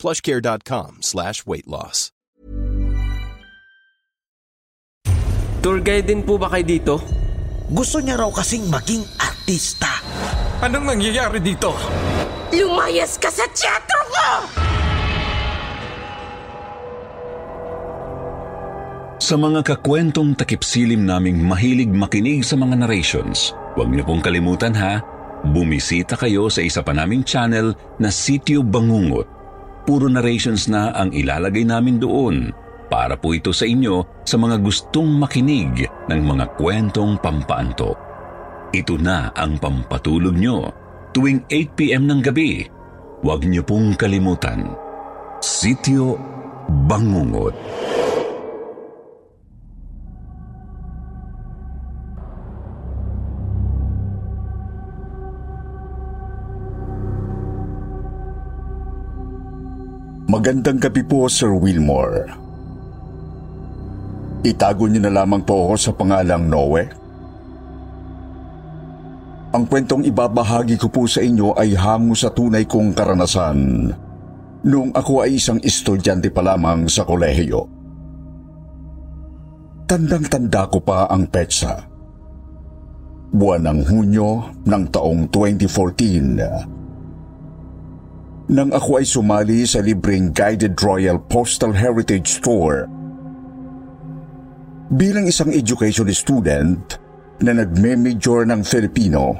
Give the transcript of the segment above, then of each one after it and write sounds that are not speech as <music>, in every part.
plushcare.com slash weight loss. Tour guide din po ba kayo dito? Gusto niya raw kasing maging artista. Anong nangyayari dito? Lumayas ka sa teatro ko! Sa mga kakwentong takipsilim naming mahilig makinig sa mga narrations, huwag niyo pong kalimutan ha, bumisita kayo sa isa pa naming channel na Sityo Bangungot. Puro narrations na ang ilalagay namin doon para po ito sa inyo sa mga gustong makinig ng mga kwentong pampaanto. Ito na ang pampatulog nyo tuwing 8pm ng gabi. Huwag niyo pong kalimutan. Sityo Bangungot. Magandang gabi po, Sir Wilmore. Itago niyo na lamang po ako sa pangalang Noe. Ang kwentong ibabahagi ko po sa inyo ay hango sa tunay kong karanasan noong ako ay isang estudyante pa lamang sa kolehiyo. Tandang-tanda ko pa ang petsa. Buwan ng Hunyo ng taong 2014 nang ako ay sumali sa libreng Guided Royal Postal Heritage Tour. Bilang isang education student na nagme-major ng Filipino,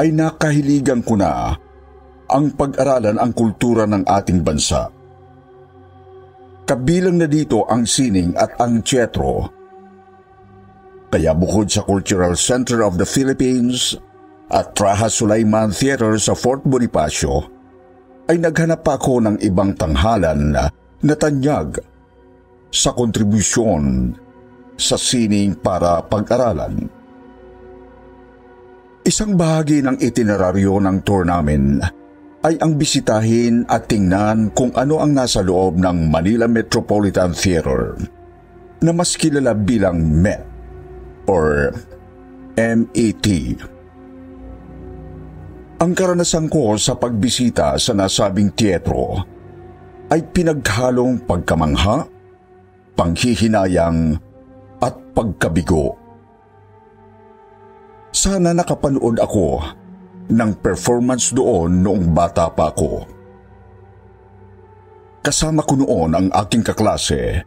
ay nakahiligan ko na ang pag-aralan ang kultura ng ating bansa. Kabilang na dito ang sining at ang teatro. Kaya bukod sa Cultural Center of the Philippines at Traha Sulaiman Theater sa Fort Bonifacio, ay naghanap pa ako ng ibang tanghalan na tanyag sa kontribusyon sa sining para pag-aralan. Isang bahagi ng itineraryo ng tour namin ay ang bisitahin at tingnan kung ano ang nasa loob ng Manila Metropolitan Theater na mas kilala bilang MET or MET. Ang karanasan ko sa pagbisita sa nasabing teatro ay pinaghalong pagkamangha, panghihinayang at pagkabigo. Sana nakapanood ako ng performance doon noong bata pa ako. Kasama ko noon ang aking kaklase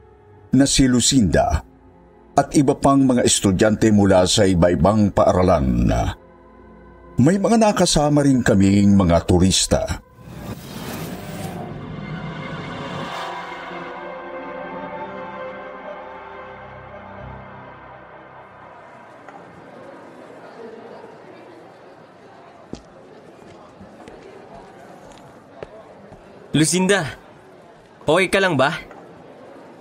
na si Lucinda at iba pang mga estudyante mula sa iba-ibang paaralan. May mga nakasama rin kaming mga turista. Lucinda, okay ka lang ba?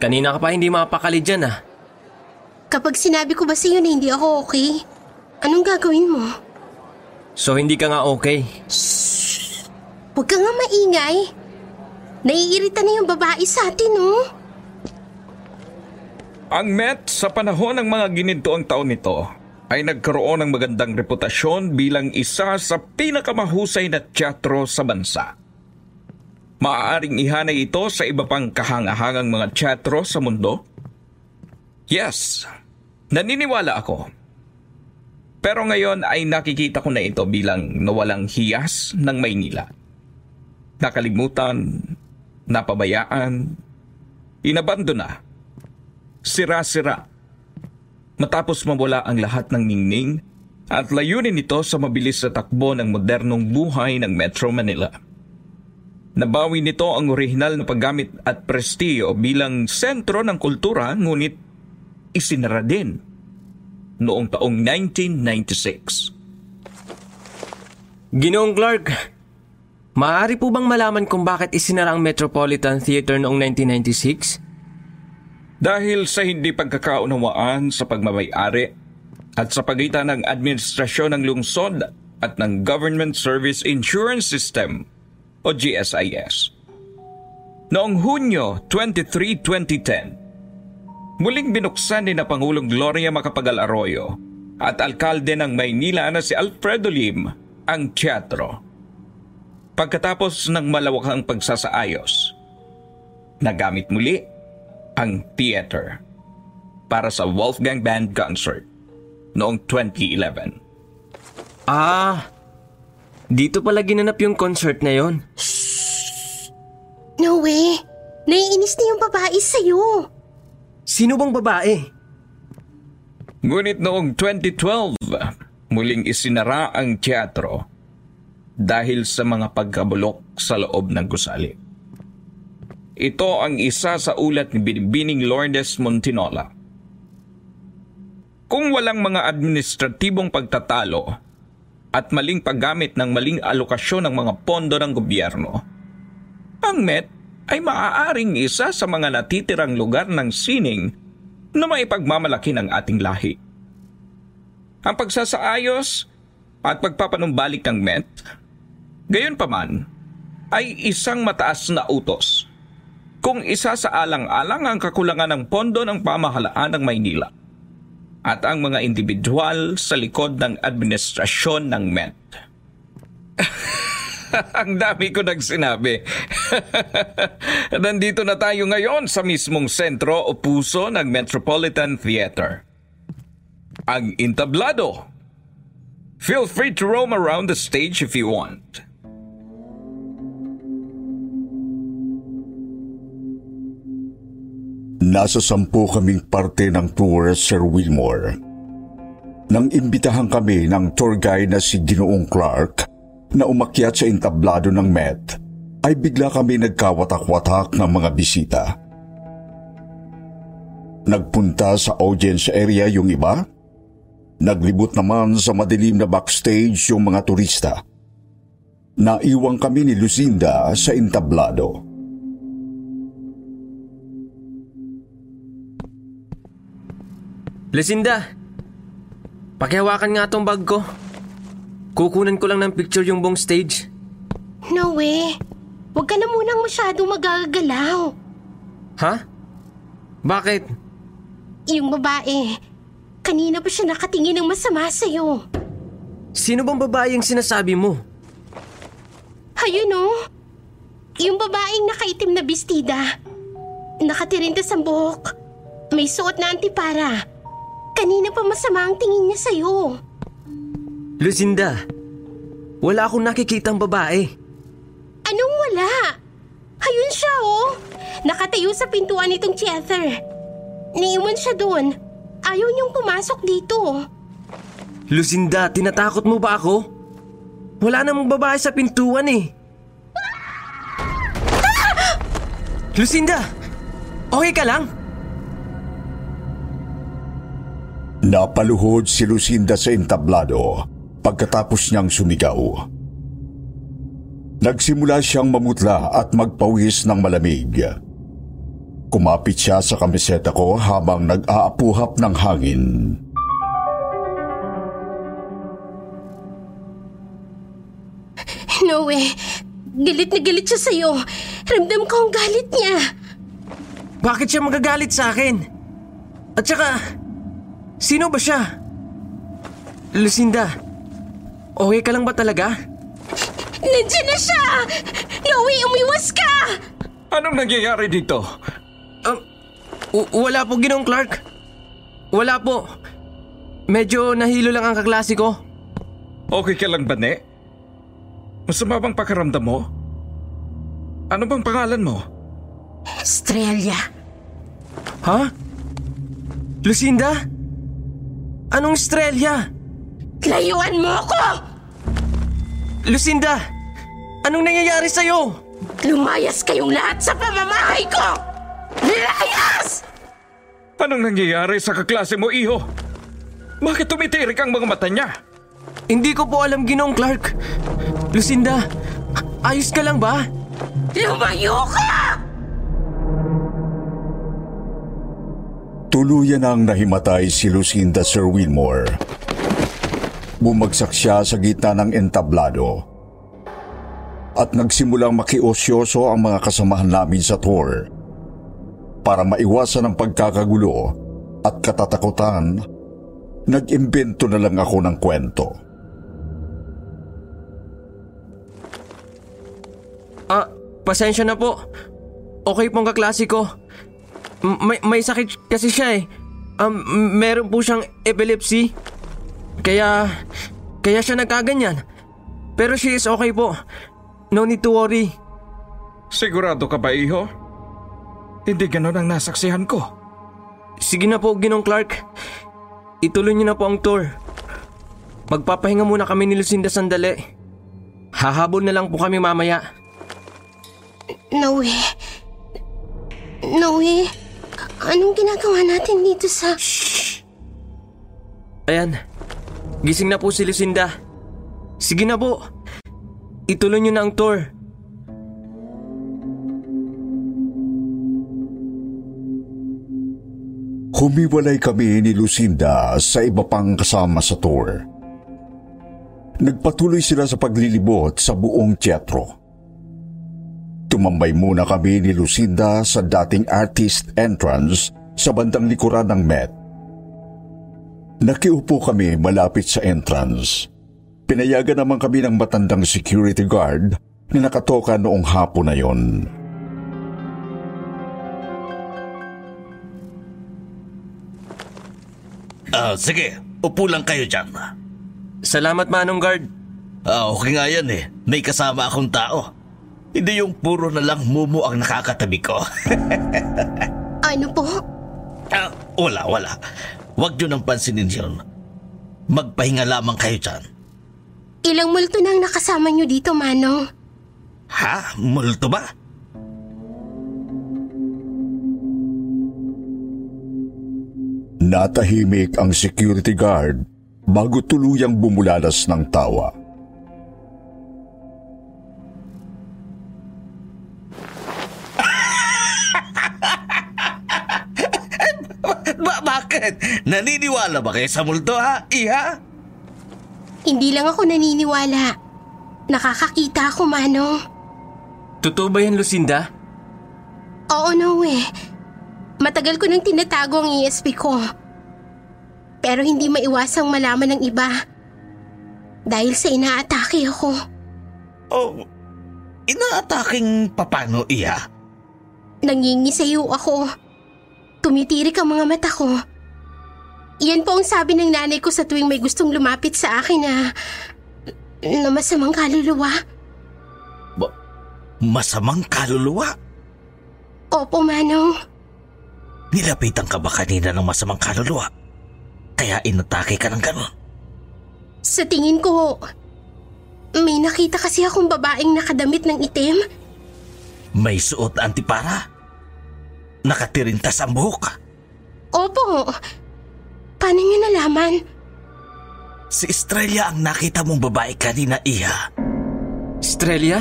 Kanina ka pa hindi mapakali dyan ah. Kapag sinabi ko ba sa iyo na hindi ako okay, anong gagawin mo? So hindi ka nga okay. Huwag ka nga maingay. Naiirita na yung babae sa atin, oh. Ang Met sa panahon ng mga ginintoang taon nito ay nagkaroon ng magandang reputasyon bilang isa sa pinakamahusay na teatro sa bansa. Maaaring ihanay ito sa iba pang kahangahangang mga teatro sa mundo? Yes, naniniwala ako. Pero ngayon ay nakikita ko na ito bilang nawalang hiyas ng Maynila. Nakalimutan, napabayaan, inabandona, sira-sira. Matapos mawala ang lahat ng ningning at layunin nito sa mabilis na takbo ng modernong buhay ng Metro Manila. Nabawi nito ang orihinal na paggamit at prestiyo bilang sentro ng kultura ngunit isinara din noong taong 1996. Ginoong Clark, maaari po bang malaman kung bakit isinara ang Metropolitan Theater noong 1996? Dahil sa hindi pagkakaunawaan sa pagmamayari at sa pagitan ng administrasyon ng lungsod at ng Government Service Insurance System o GSIS. Noong Hunyo 23, 2010, muling binuksan ni na Pangulong Gloria Macapagal Arroyo at alkalde ng Maynila na si Alfredo Lim ang teatro. Pagkatapos ng malawakang pagsasaayos, nagamit muli ang theater para sa Wolfgang Band Concert noong 2011. Ah, dito pala ginanap yung concert na yon. No way. Naiinis na yung babae sa'yo. Sino bang babae? Ngunit noong 2012, muling isinara ang teatro dahil sa mga pagkabulok sa loob ng gusali. Ito ang isa sa ulat ni Binibining Lourdes Montinola. Kung walang mga administratibong pagtatalo at maling paggamit ng maling alokasyon ng mga pondo ng gobyerno, ang Met ay maaaring isa sa mga natitirang lugar ng sining na maipagmamalaki ng ating lahi. Ang pagsasaayos at pagpapanumbalik ng Met, gayon pa man, ay isang mataas na utos kung isa sa alang-alang ang kakulangan ng pondo ng pamahalaan ng Maynila at ang mga individual sa likod ng administrasyon ng Met. <laughs> ang dami ko nagsinabi. <laughs> Nandito na tayo ngayon sa mismong sentro o puso ng Metropolitan Theater. Ang entablado. Feel free to roam around the stage if you want. Nasa sampu kaming parte ng tour, Sir Wilmore. Nang imbitahan kami ng tour guide na si Ginoong Clark na umakyat sa entablado ng Met, ay bigla kami nagkawatak-watak ng mga bisita. Nagpunta sa audience area yung iba. Naglibot naman sa madilim na backstage yung mga turista. Naiwang kami ni Lucinda sa entablado. Lucinda, pakihawakan nga tong bag ko. Kukunan ko lang ng picture yung buong stage. No way. Huwag ka na munang masyadong magagalaw. Ha? Bakit? Yung babae, kanina pa siya nakatingin ng masama sa'yo. Sino bang babae yung sinasabi mo? Ayun oh. Yung babaeng nakaitim na bestida. Nakatirintas ang buhok. May suot na antipara. Kanina pa masama ang tingin niya sa'yo. Lucinda, wala akong nakikitang babae. Anong wala? Ayun siya oh. Nakatayo sa pintuan nitong theater. Niiwan siya doon. Ayaw niyang pumasok dito. Lucinda, tinatakot mo ba ako? Wala namang babae sa pintuan eh. Lucinda! Okay ka lang? Napaluhod si Lucinda sa entablado pagkatapos niyang sumigaw. Nagsimula siyang mamutla at magpawis ng malamig. Kumapit siya sa kamiseta ko habang nag-aapuhap ng hangin. No way. Galit na galit siya sa'yo. Ramdam ko ang galit niya. Bakit siya magagalit sa akin? At saka, sino ba siya? Lucinda, okay ka lang ba talaga? Nandiyan na siya! Noe, umiwas ka! Anong nangyayari dito? Um, w- wala po, Ginong Clark. Wala po. Medyo nahilo lang ang kaklase ko. Okay ka lang ba, Ne? Masama bang pakiramdam mo? Ano bang pangalan mo? Estrella. Ha? Lucinda? Anong Estrella? Layuan mo ako! Lucinda! Anong nangyayari sa'yo? Lumayas kayong lahat sa pamamahay ko! Layas! Anong nangyayari sa kaklase mo, iho? Bakit tumitirik ang mga mata niya? Hindi ko po alam, Ginong Clark. Lucinda, ayos ka lang ba? Lumayo ka! Tuluyan ang nahimatay si Lucinda Sir Wilmore. Bumagsak siya sa gitna ng entablado at nagsimulang makiosyoso ang mga kasamahan namin sa tour. Para maiwasan ang pagkakagulo at katatakutan, nag-imbento na lang ako ng kwento. Ah, pasensya na po. Okay pong kaklase ko. M- May, may sakit kasi siya eh. Um, meron po siyang epilepsy. Kaya, kaya siya nagkaganyan. Pero she is okay po. No need to worry. Sigurado ka ba, iho? Hindi ganon ang nasaksihan ko. Sige na po, Ginong Clark. Ituloy niyo na po ang tour. Magpapahinga muna kami ni Lucinda sandali. Hahabol na lang po kami mamaya. Noe. Noe. Anong ginagawa natin dito sa... Ayan. Gising na po si Lucinda. Sige na po. Ituloy niyo na ang tour. Humiwalay kami ni Lucinda sa iba pang kasama sa tour. Nagpatuloy sila sa paglilibot sa buong teatro. Tumambay muna kami ni Lucinda sa dating artist entrance sa bandang likuran ng Met. Nakiupo kami malapit sa entrance. Pinayagan naman kami ng matandang security guard na nakatoka noong hapon na yon. Ah, sige, upo lang kayo dyan. Salamat Manong Guard. Ah, okay nga yan eh. May kasama akong tao. Hindi yung puro na lang mumu ang nakakatabi ko. <laughs> Ano po? ah, wala, wala. Huwag nyo nang pansinin yun. Magpahinga lamang kayo dyan. Ilang multo na ang nakasama niyo dito, Manong? Ha? Multo ba? Natahimik ang security guard bago tuluyang bumulalas ng tawa. Bakit? Naniniwala ba kayo sa multo ha? Iha? Hindi lang ako naniniwala. Nakakakita ako, Manong. Totoo ba yan Lucinda? Oo, Noe. Matagal ko nang tinatago ang ESP ko. Pero hindi maiwasang malaman ng iba. Dahil sa inaatake ako. Oh, inaataking papano iya? Nangingisayo ako. Tumitirik ang mga mata ko. Iyan po ang sabi ng nanay ko sa tuwing may gustong lumapit sa akin na... na masamang kaluluwa. Ba- masamang kaluluwa? Opo, Manong. Nilapitan ka ba kanina ng masamang kaluluwa? Kaya inatake ka ng ganon? Sa tingin ko, may nakita kasi akong babaeng nakadamit ng itim. May suot na antipara? Nakatirintas ang buhok? Opo. Paano niyo nalaman? Si Estrella ang nakita mong babae kanina, Iha. Estrella?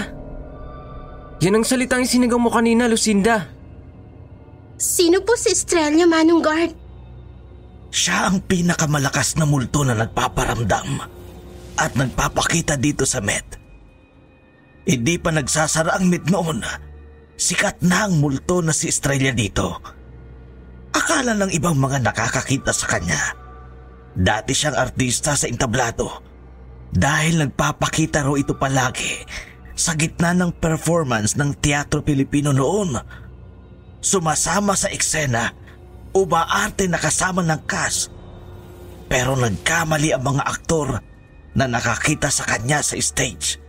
Yan ang salitang sinigaw mo kanina, Lucinda. Sino po si Estrella Manong Guard? Siya ang pinakamalakas na multo na nagpaparamdam at nagpapakita dito sa Met. Hindi pa nagsasara ang Met noon. Sikat na ang multo na si Estrella dito. Akala ng ibang mga nakakakita sa kanya. Dati siyang artista sa entablado. Dahil nagpapakita raw ito palagi sa gitna ng performance ng Teatro Pilipino noon. Sumasama sa eksena umaarte na kasama ng cast. Pero nagkamali ang mga aktor na nakakita sa kanya sa stage.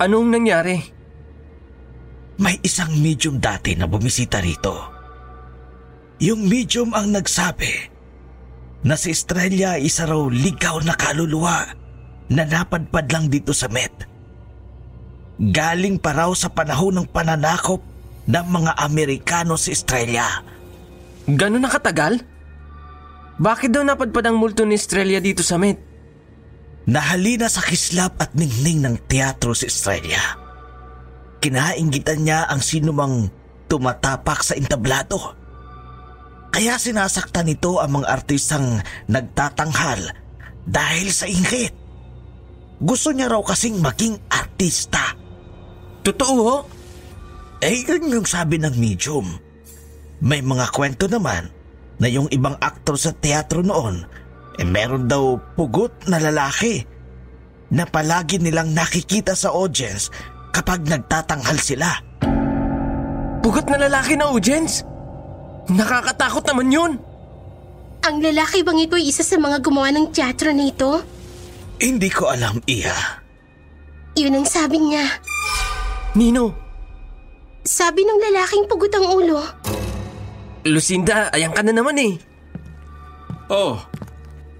Anong nangyari? May isang medium dati na bumisita rito. Yung medium ang nagsabi na si Estrella ay isa raw ligaw na kaluluwa na napadpad lang dito sa Met. Galing pa raw sa panahon ng pananakop ng mga Amerikano si Estrella. Gano'n na katagal? Bakit daw napadpad ang multo ni Estrella dito sa Met? Nahalina sa kislap at ningning ng teatro si Estrella. Kinaingitan niya ang sinumang tumatapak sa entablado. Kaya sinasaktan nito ang mga artistang nagtatanghal dahil sa inggit. Gusto niya raw kasing maging artista. Totoo ho? Eh, yun yung sabi ng medium. May mga kwento naman na yung ibang aktor sa teatro noon, eh meron daw pugot na lalaki na palagi nilang nakikita sa audience kapag nagtatanghal sila. Pugot na lalaki na audience? Nakakatakot naman yun. Ang lalaki bang ito ay isa sa mga gumawa ng teatro na ito? Hindi ko alam, Iha. Yun ang sabi niya. Nino, Sabi ng lalaking pugot ang ulo. Lucinda, ayan ka na naman eh. Oh,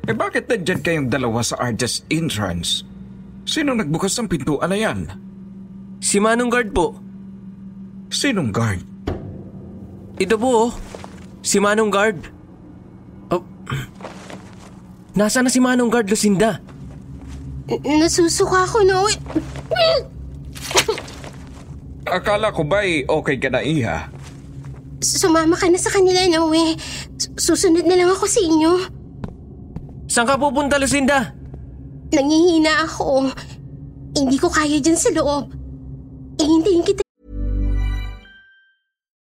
eh bakit nandyan kayong dalawa sa artist entrance? Sino nagbukas ng pintuan na yan? Si Manong Guard po. Sinong guard? Ito po oh. Si Manong Guard. Oh. Nasaan na si Manong Guard, Lucinda? N- Nasusuka ako, no? Akala ko ba'y okay ka na, Iha? Sumama ka na sa kanila, Noe. S- Susunod na lang ako sa inyo. Saan ka pupunta, Lucinda? Nangihina ako. Hindi ko kaya dyan sa loob. Eh, hintayin kita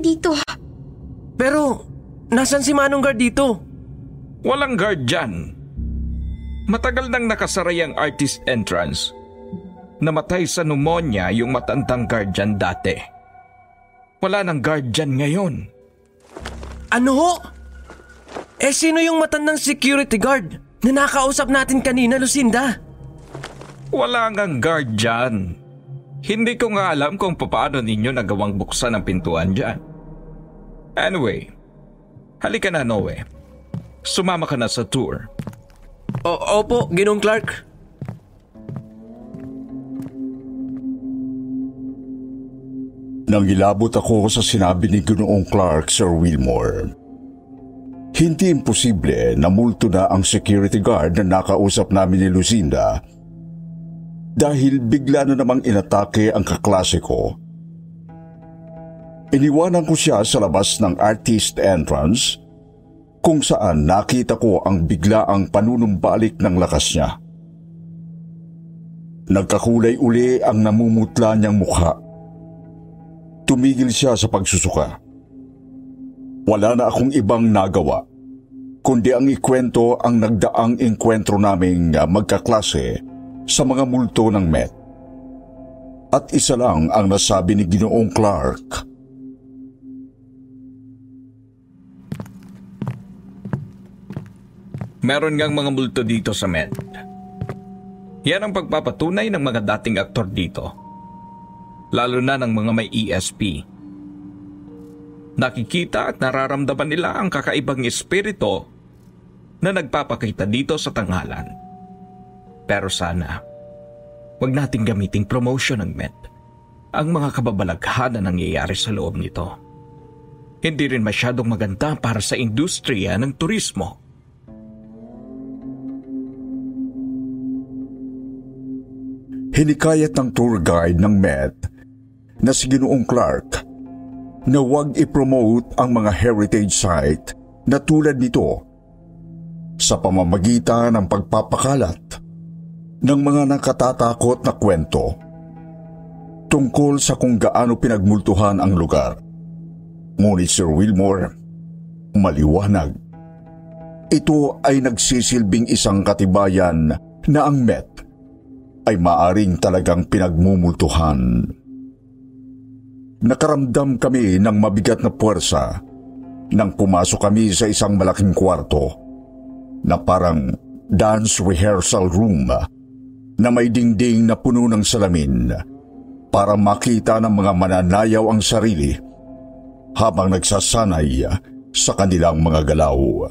dito. Pero, nasan si Manong Guard dito? Walang guard dyan. Matagal nang nakasaray ang artist entrance. Namatay sa pneumonia yung matandang guard dyan dati. Wala nang guard dyan ngayon. Ano ho? Eh sino yung matandang security guard na nakausap natin kanina, Lucinda? Wala ngang guard dyan. Hindi ko nga alam kung paano ninyo nagawang buksan ang pintuan dyan. Anyway, halika na Noe. Sumama ka na sa tour. O, opo, Ginong Clark. Nangilabot ako sa sinabi ni Ginoong Clark, Sir Wilmore. Hindi imposible na multo na ang security guard na nakausap namin ni Lucinda dahil bigla na namang inatake ang kaklase ko. Iniwanan ko siya sa labas ng artist entrance kung saan nakita ko ang biglaang panunumbalik ng lakas niya. Nagkakulay uli ang namumutla niyang mukha. Tumigil siya sa pagsusuka. Wala na akong ibang nagawa, kundi ang ikwento ang nagdaang enkwentro naming magkaklase sa mga multo ng Met. At isa lang ang nasabi ni Ginoong Clark. Meron ngang mga multo dito sa Met. Yan ang pagpapatunay ng mga dating aktor dito. Lalo na ng mga may ESP. Nakikita at nararamdaman nila ang kakaibang espirito na nagpapakita dito sa tanghalan. Pero sana, wag nating gamiting promotion ng Met ang mga kababalaghan na nangyayari sa loob nito. Hindi rin masyadong maganda para sa industriya ng turismo. Hinikayat ng tour guide ng Met na si Ginoong Clark na huwag ipromote ang mga heritage site na tulad nito sa pamamagitan ng pagpapakalat ng mga nakatatakot na kwento tungkol sa kung gaano pinagmultuhan ang lugar. Ngunit Sir Wilmore, maliwanag. Ito ay nagsisilbing isang katibayan na ang Met ay maaring talagang pinagmumultuhan. Nakaramdam kami ng mabigat na puwersa nang pumasok kami sa isang malaking kwarto na parang dance rehearsal room na may dingding na puno ng salamin para makita ng mga mananayaw ang sarili habang nagsasanay sa kanilang mga galaw.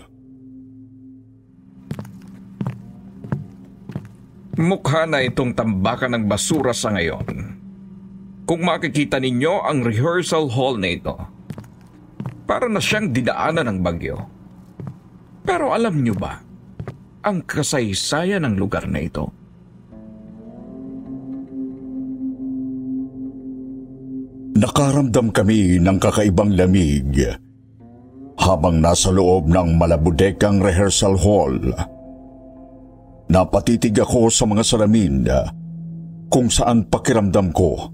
Mukha na itong tambakan ng basura sa ngayon. Kung makikita ninyo ang rehearsal hall na ito, para na siyang dinaanan ng bagyo. Pero alam nyo ba, ang kasaysayan ng lugar na ito? Nakaramdam kami ng kakaibang lamig habang nasa loob ng malabudekang rehearsal hall. Napatitig ako sa mga salamin kung saan pakiramdam ko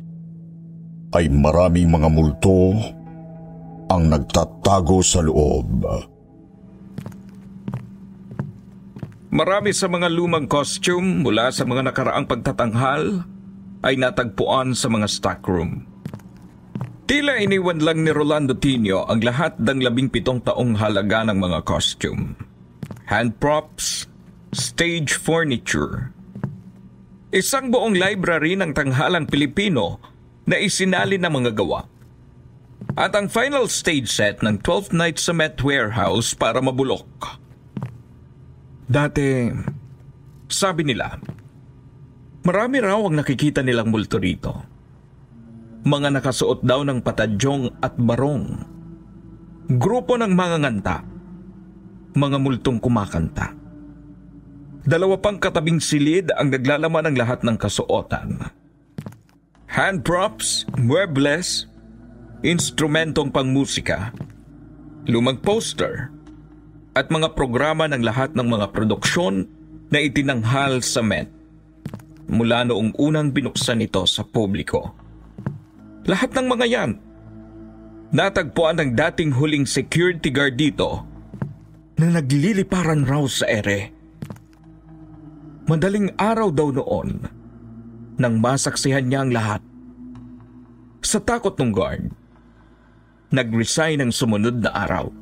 ay maraming mga multo ang nagtatago sa loob. Marami sa mga lumang costume mula sa mga nakaraang pagtatanghal ay natagpuan sa mga stockroom. Tila iniwan lang ni Rolando Tino ang lahat ng labing pitong taong halaga ng mga costume. Hand props, stage furniture. Isang buong library ng tanghalang Pilipino na isinali ng mga gawa. At ang final stage set ng 12th Night sa Met Warehouse para mabulok. Dati, sabi nila, marami raw ang nakikita nilang multo rito. Mga nakasuot daw ng patadyong at barong. Grupo ng mga nganta. Mga multong kumakanta. Dalawa pang katabing silid ang naglalaman ng lahat ng kasuotan hand props, muebles, instrumentong pangmusika, lumang poster, at mga programa ng lahat ng mga produksyon na itinanghal sa Met mula noong unang binuksan ito sa publiko. Lahat ng mga yan, natagpuan ng dating huling security guard dito na nagliliparan raw sa ere. Madaling araw daw noon, nang masaksihan niya ang lahat. Sa takot ng guard, nag-resign ang sumunod na araw.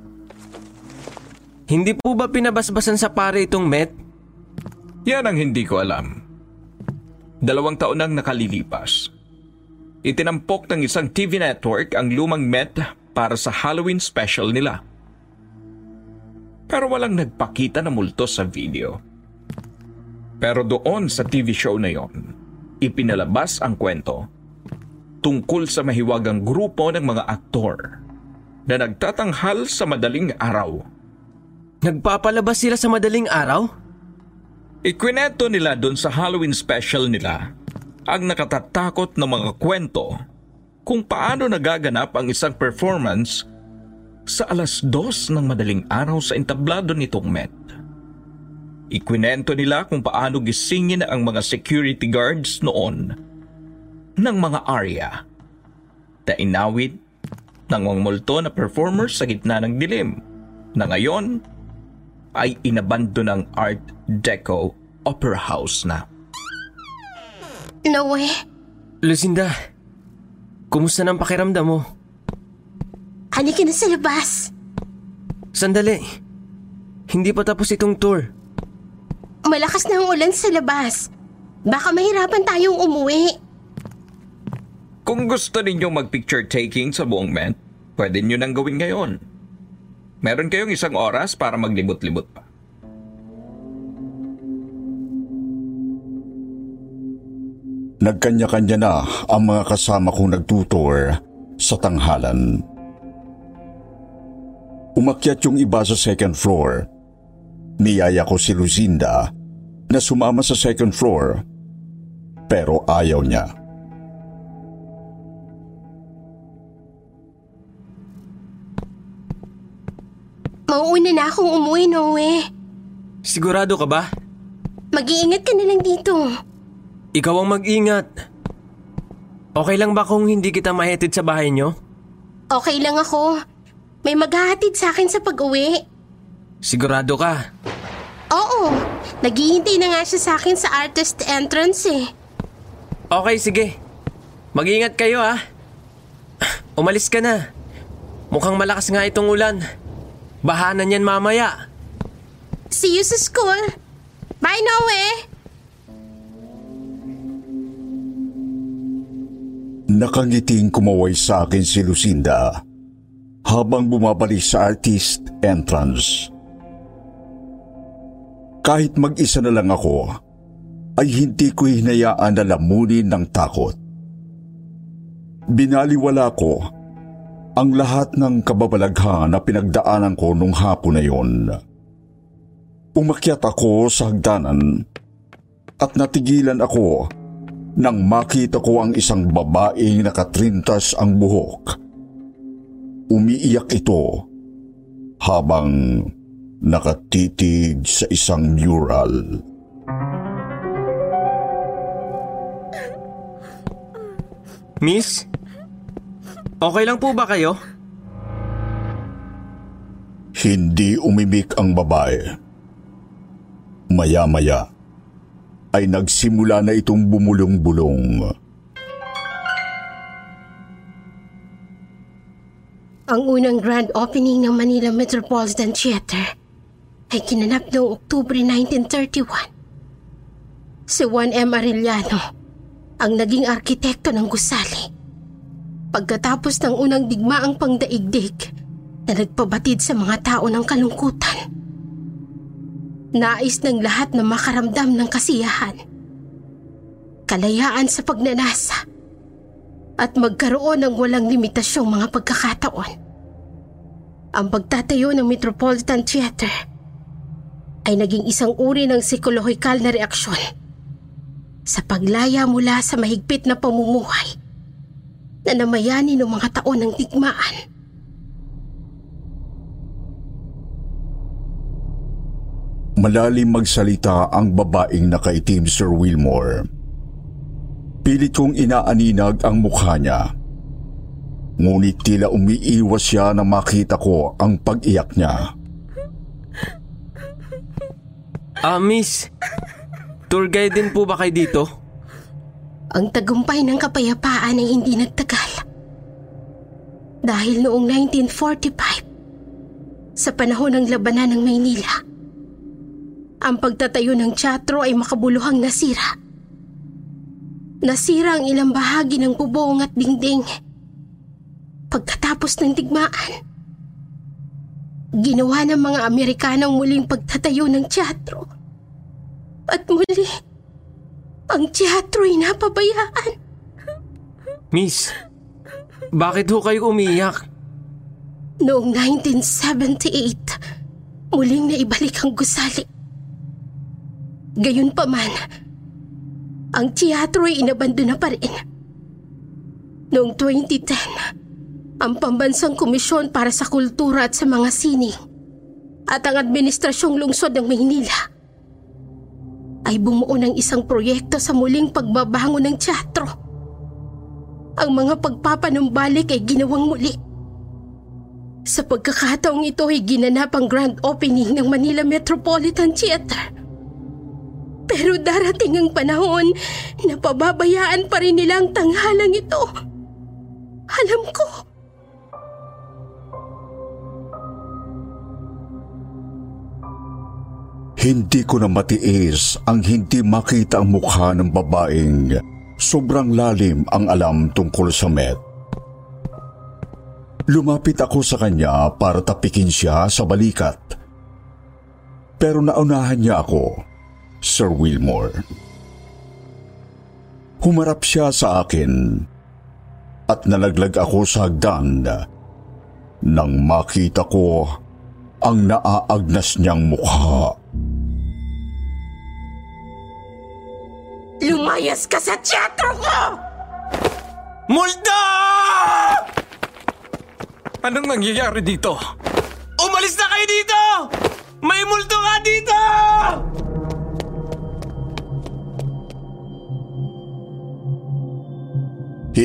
Hindi po ba pinabasbasan sa pare itong Met? Yan ang hindi ko alam. Dalawang taon nang nakalilipas. Itinampok ng isang TV network ang lumang Met para sa Halloween special nila. Pero walang nagpakita na multo sa video. Pero doon sa TV show na yon, ipinalabas ang kwento tungkol sa mahiwagang grupo ng mga aktor na nagtatanghal sa madaling araw. Nagpapalabas sila sa madaling araw? Ikwinento nila doon sa Halloween special nila ang nakatatakot na mga kwento kung paano nagaganap ang isang performance sa alas dos ng madaling araw sa entablado nitong Met. Ikwinento nila kung paano gisingin ang mga security guards noon ng mga arya na inawit ng mga multo na performers sa gitna ng dilim na ngayon ay inabando ng Art Deco Opera House na. Noe, Lucinda, kumusta ng pakiramdam mo? halika na sa labas. Sandali. Hindi pa tapos itong tour. Malakas na ang ulan sa labas. Baka mahirapan tayong umuwi. Kung gusto ninyong mag-picture taking sa buong Met, pwede nyo nang gawin ngayon. Meron kayong isang oras para maglibot-libot pa. Nagkanya-kanya na ang mga kasama kong nagtutor sa tanghalan. Umakyat yung iba sa second floor. Niyaya ko si Lucinda na sumama sa second floor pero ayaw niya. Mauuna na akong umuwi, Noe. Sigurado ka ba? Mag-iingat ka na lang dito. Ikaw ang mag-ingat. Okay lang ba kung hindi kita mahetid sa bahay nyo? Okay lang ako. May maghahatid sa akin sa pag-uwi. Sigurado ka? Oo, naghihintay na nga siya sa akin sa artist entrance eh. Okay, sige. Mag-ingat kayo ah. Umalis ka na. Mukhang malakas nga itong ulan. Bahanan yan mamaya. See you sa school. Bye, Noe! Nakangiting kumaway sa akin si Lucinda habang bumabalik sa artist entrance. Kahit mag-isa na lang ako, ay hindi ko hinayaan na lamunin ng takot. Binaliwala ko ang lahat ng kababalaghan na pinagdaanan ko nung hapon na yon. Umakyat ako sa hagdanan at natigilan ako nang makita ko ang isang babaeng nakatrintas ang buhok. Umiiyak ito habang nakatitig sa isang mural. Miss? Okay lang po ba kayo? Hindi umimik ang babae. Maya-maya ay nagsimula na itong bumulong-bulong. Ang unang grand opening ng Manila Metropolitan Theater ay kinanap noong Oktubre 1931. Si Juan M. Arellano ang naging arkitekto ng gusali. Pagkatapos ng unang digmaang pangdaigdig na nagpabatid sa mga tao ng kalungkutan. Nais ng lahat na makaramdam ng kasiyahan. Kalayaan sa pagnanasa at magkaroon ng walang limitasyong mga pagkakataon. Ang pagtatayo ng Metropolitan Theater ay naging isang uri ng psikolohikal na reaksyon sa paglaya mula sa mahigpit na pamumuhay na namayani ng mga taon ng digmaan. Malalim magsalita ang babaeng nakaitim Sir Wilmore. Pilit kong inaaninag ang mukha niya. Ngunit tila umiiwas siya na makita ko ang pag-iyak niya. Ah, miss. Tour guide din po ba kayo dito? Ang tagumpay ng kapayapaan ay hindi nagtagal. Dahil noong 1945, sa panahon ng labanan ng Maynila, ang pagtatayo ng teatro ay makabuluhang nasira. Nasira ang ilang bahagi ng bubong at dingding. Pagkatapos ng digmaan, ginawa ng mga Amerikanong muling pagtatayo ng teatro. At muli, ang teatro ay napabayaan. Miss, bakit ho kayo umiyak? Noong 1978, muling naibalik ang gusali. Gayunpaman, ang teatro ay inabandona pa rin. Noong 2010, ang Pambansang Komisyon para sa Kultura at sa mga Sining at ang Administrasyong Lungsod ng Maynila ay bumuo ng isang proyekto sa muling pagbabangon ng teatro. Ang mga pagpapanumbalik ay ginawang muli. Sa pagkakataong ito ay ginanap ang grand opening ng Manila Metropolitan Theater. Pero darating ang panahon na pababayaan pa rin nila ang tanghalang ito. Alam ko. Hindi ko na matiis ang hindi makita ang mukha ng babaeng sobrang lalim ang alam tungkol sa Met. Lumapit ako sa kanya para tapikin siya sa balikat. Pero naunahan niya ako, Sir Wilmore. Humarap siya sa akin at nalaglag ako sa hagdan nang makita ko ang naaagnas niyang mukha. Lumayas ka sa teatro ko! Multo! Anong nangyayari dito? Umalis na kayo dito! May multo nga dito!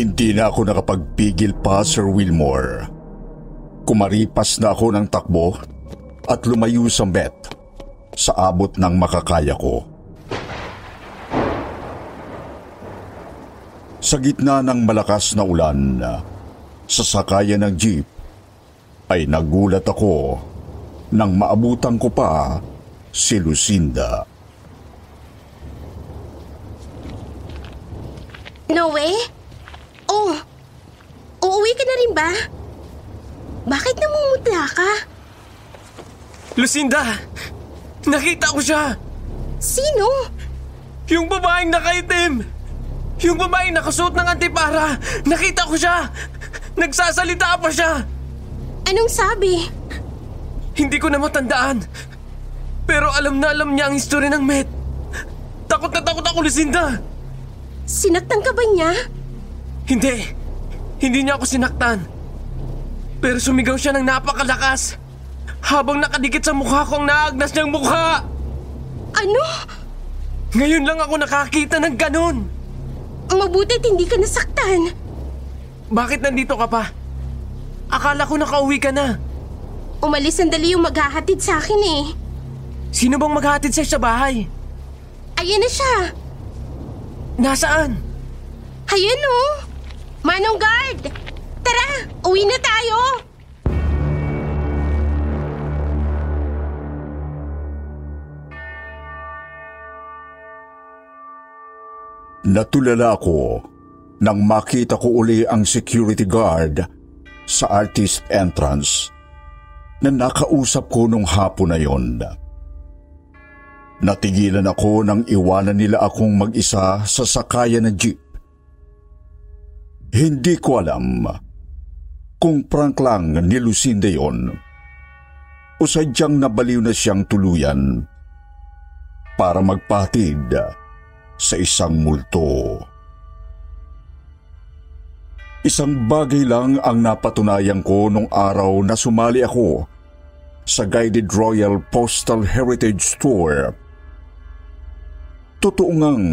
Hindi na ako nakapagpigil pa, Sir Wilmore. Kumaripas na ako ng takbo at lumayo sa bet sa abot ng makakaya ko. Sa gitna ng malakas na ulan, sa sakayan ng jeep, ay nagulat ako nang maabutan ko pa si Lucinda. Noe? Oh, uuwi ka na rin ba? Bakit namumutla ka? Lucinda! Nakita ko siya! Sino? Yung babaeng nakaitim! Yung babaeng nakasuot ng antipara! Nakita ko siya! Nagsasalita pa siya! Anong sabi? Hindi ko na matandaan. Pero alam na alam niya ang history ng Met. Takot na takot ako, Lucinda! Sinaktan ka ba niya? Hindi. Hindi niya ako sinaktan. Pero sumigaw siya ng napakalakas. Habang nakadikit sa mukha ko ang naagnas niyang mukha. Ano? Ngayon lang ako nakakita ng ganun. Mabutit hindi ka nasaktan. Bakit nandito ka pa? Akala ko nakauwi ka na. Umalis sandali yung maghahatid sa akin eh. Sino bang maghatid sa'yo sa bahay? Ayan na siya. Nasaan? Ayan oh. Manong guard! Tara, uwi na tayo! Natulala ako nang makita ko uli ang security guard sa artist entrance na nakausap ko nung hapon na yon. Natigilan ako nang iwanan nila akong mag-isa sa sakayan ng jeep. Hindi ko alam kung prank lang ni Lucinda yon o sadyang nabaliw na siyang tuluyan para magpatid sa isang multo. Isang bagay lang ang napatunayan ko nung araw na sumali ako sa Guided Royal Postal Heritage Tour. Totoo ngang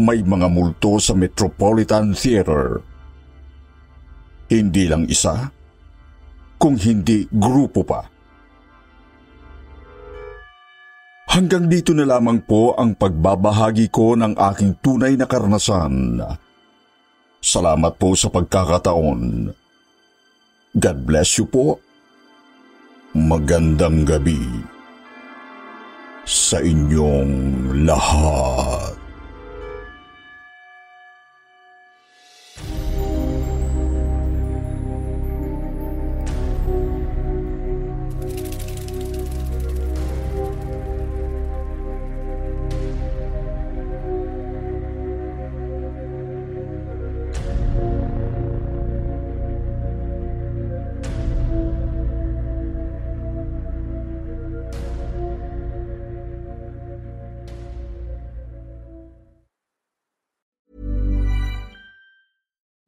may mga multo sa Metropolitan Theater. Hindi lang isa, kung hindi grupo pa. Hanggang dito na lamang po ang pagbabahagi ko ng aking tunay na karanasan. Salamat po sa pagkakataon. God bless you po. Magandang gabi sa inyong lahat.